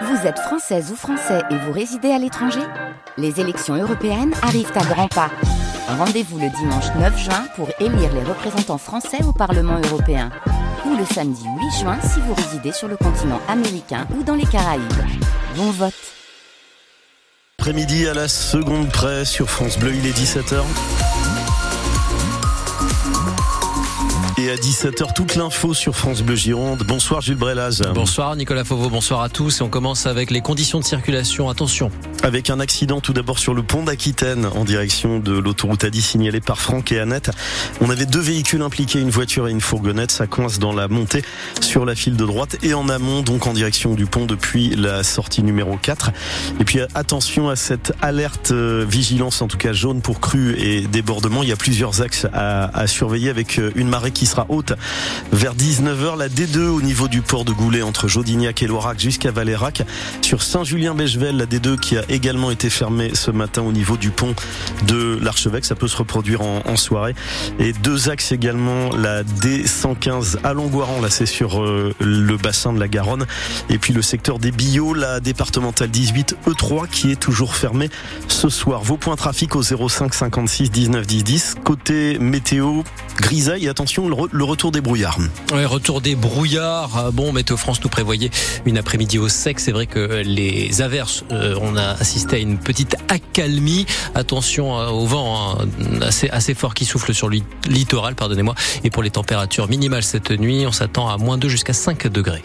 Vous êtes française ou français et vous résidez à l'étranger Les élections européennes arrivent à grands pas. Rendez-vous le dimanche 9 juin pour élire les représentants français au Parlement européen. Ou le samedi 8 juin si vous résidez sur le continent américain ou dans les Caraïbes. Bon vote Après-midi à la seconde près sur France Bleu, il est 17h. Et à 17h, toute l'info sur France Bleu Gironde. Bonsoir Jules Brelaz. Bonsoir Nicolas Fauveau, bonsoir à tous. Et on commence avec les conditions de circulation. Attention. Avec un accident tout d'abord sur le pont d'Aquitaine en direction de l'autoroute A10 signalé par Franck et Annette. On avait deux véhicules impliqués, une voiture et une fourgonnette. Ça coince dans la montée sur la file de droite et en amont, donc en direction du pont depuis la sortie numéro 4. Et puis attention à cette alerte euh, vigilance, en tout cas jaune pour crue et débordement. Il y a plusieurs axes à, à surveiller avec euh, une marée qui haute vers 19h. La D2 au niveau du port de Goulet entre Jaudignac et Loirac jusqu'à Valérac. Sur Saint-Julien-Bechevel, la D2 qui a également été fermée ce matin au niveau du pont de l'Archevêque. Ça peut se reproduire en, soirée. Et deux axes également, la D115 à Longuaran, là c'est sur euh, le bassin de la Garonne. Et puis le secteur des Billots, la départementale 18 E3 qui est toujours fermée ce soir. Vos points trafic au 05 56 19 10 10. Côté météo, grisaille, attention, le, le retour des brouillards. Ouais, retour des brouillards. Bon, Météo France nous prévoyait une après-midi au sec. C'est vrai que les averses, euh, on a assisté à une petite accalmie. Attention euh, au vent hein, assez, assez fort qui souffle sur le littoral, pardonnez-moi. Et pour les températures minimales cette nuit, on s'attend à moins 2 jusqu'à 5 degrés.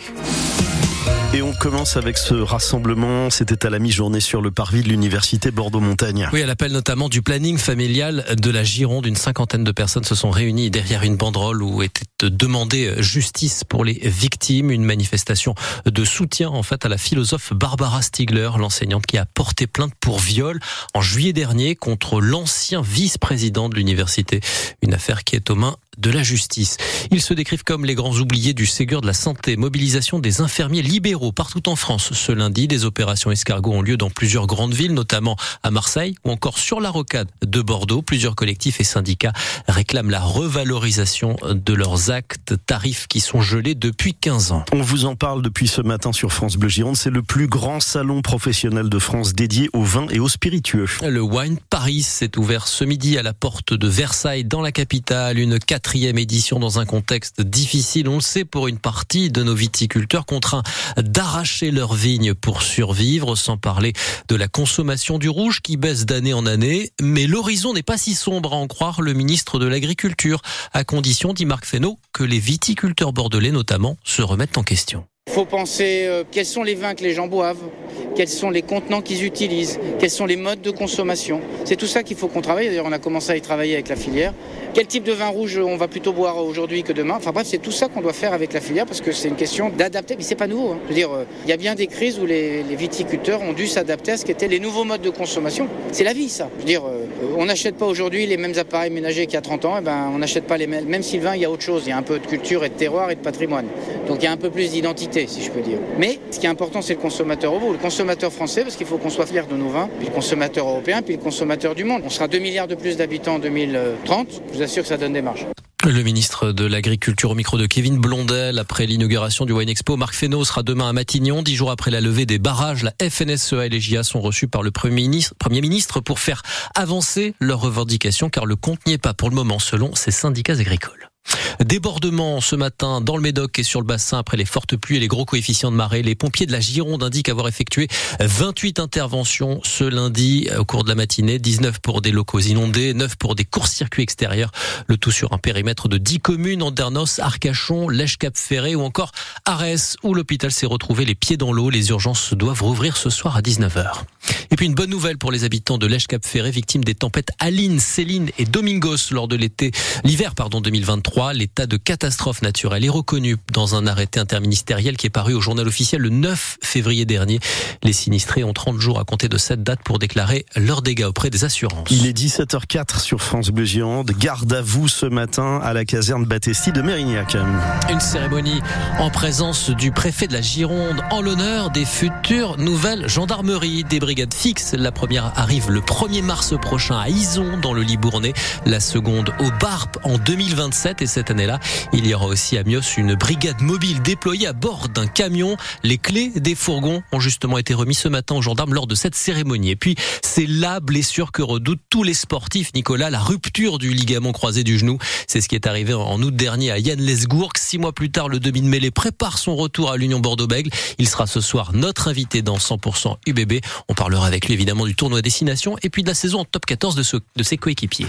Et on commence avec ce rassemblement. C'était à la mi-journée sur le parvis de l'université Bordeaux-Montagne. Oui, à l'appel notamment du planning familial de la Gironde, une cinquantaine de personnes se sont réunies derrière une banderole où était demandée justice pour les victimes. Une manifestation de soutien en fait à la philosophe Barbara Stiegler, l'enseignante qui a porté plainte pour viol en juillet dernier contre l'ancien vice-président de l'université. Une affaire qui est aux mains de la justice. Ils se décrivent comme les grands oubliés du Ségur de la santé. Mobilisation des infirmiers libéraux partout en France. Ce lundi, des opérations escargots ont lieu dans plusieurs grandes villes, notamment à Marseille ou encore sur la rocade de Bordeaux. Plusieurs collectifs et syndicats réclament la revalorisation de leurs actes, tarifs qui sont gelés depuis 15 ans. On vous en parle depuis ce matin sur France Bleu Gironde. C'est le plus grand salon professionnel de France dédié au vin et aux spiritueux. Le Wine Paris s'est ouvert ce midi à la porte de Versailles dans la capitale. Une quatrième édition dans un contexte difficile, on le sait, pour une partie de nos viticulteurs contraints d'arracher leurs vignes pour survivre, sans parler de la consommation du rouge qui baisse d'année en année. Mais l'horizon n'est pas si sombre à en croire le ministre de l'Agriculture, à condition, dit Marc Fesneau, que les viticulteurs bordelais notamment se remettent en question. Faut penser euh, quels sont les vins que les gens boivent, quels sont les contenants qu'ils utilisent, quels sont les modes de consommation. C'est tout ça qu'il faut qu'on travaille. D'ailleurs, on a commencé à y travailler avec la filière. Quel type de vin rouge on va plutôt boire aujourd'hui que demain? Enfin bref, c'est tout ça qu'on doit faire avec la filière parce que c'est une question d'adapter. Mais c'est pas nouveau. Hein. Je veux dire, euh, il y a bien des crises où les, les viticulteurs ont dû s'adapter à ce qu'étaient les nouveaux modes de consommation. C'est la vie, ça. Je veux dire, euh, on n'achète pas aujourd'hui les mêmes appareils ménagers qu'il y a 30 ans. Et ben, on n'achète pas les mêmes. Même vin, il y a autre chose. Il y a un peu de culture et de terroir et de patrimoine. Donc il y a un peu plus d'identité, si je peux dire. Mais ce qui est important, c'est le consommateur bout, le consommateur français, parce qu'il faut qu'on soit fier de nos vins, puis le consommateur européen, puis le consommateur du monde. On sera 2 milliards de plus d'habitants en 2030. Je vous assure que ça donne des marges. Le ministre de l'Agriculture au micro de Kevin Blondel après l'inauguration du Wine Expo. Marc Fesneau sera demain à Matignon. Dix jours après la levée des barrages, la FNSEA et les GIA sont reçus par le Premier ministre, Premier ministre pour faire avancer leurs revendications car le compte n'y est pas pour le moment selon ces syndicats agricoles. Débordement ce matin dans le Médoc et sur le bassin après les fortes pluies et les gros coefficients de marée. Les pompiers de la Gironde indiquent avoir effectué 28 interventions ce lundi au cours de la matinée. 19 pour des locaux inondés, 9 pour des courts-circuits extérieurs. Le tout sur un périmètre de 10 communes, Andernos, Arcachon, Lèche-Cap-Ferré ou encore Arès où l'hôpital s'est retrouvé les pieds dans l'eau. Les urgences doivent rouvrir ce soir à 19h. Et puis une bonne nouvelle pour les habitants de Lèche-Cap-Ferré, victimes des tempêtes Aline, Céline et Domingos lors de l'été, l'hiver pardon 2023. L'état de catastrophe naturelle est reconnu dans un arrêté interministériel qui est paru au journal officiel le 9 février dernier. Les sinistrés ont 30 jours à compter de cette date pour déclarer leurs dégâts auprès des assurances. Il est 17h04 sur France Bleu Gironde. Garde à vous ce matin à la caserne Battesti de Mérignac. Une cérémonie en présence du préfet de la Gironde en l'honneur des futures nouvelles gendarmeries des brigades fixes. La première arrive le 1er mars prochain à Ison dans le Libournais, la seconde au Barp en 2027 et cette année-là, il y aura aussi à Mios une brigade mobile déployée à bord d'un camion. Les clés des fourgons ont justement été remis ce matin aux gendarmes lors de cette cérémonie. Et puis, c'est la blessure que redoutent tous les sportifs, Nicolas, la rupture du ligament croisé du genou. C'est ce qui est arrivé en août dernier à Yann Lesgourg. Six mois plus tard, le demi de mêlée prépare son retour à l'Union Bordeaux-Bègles. Il sera ce soir notre invité dans 100% UBB. On parlera avec lui évidemment du tournoi destination et puis de la saison en top 14 de, de ses coéquipiers.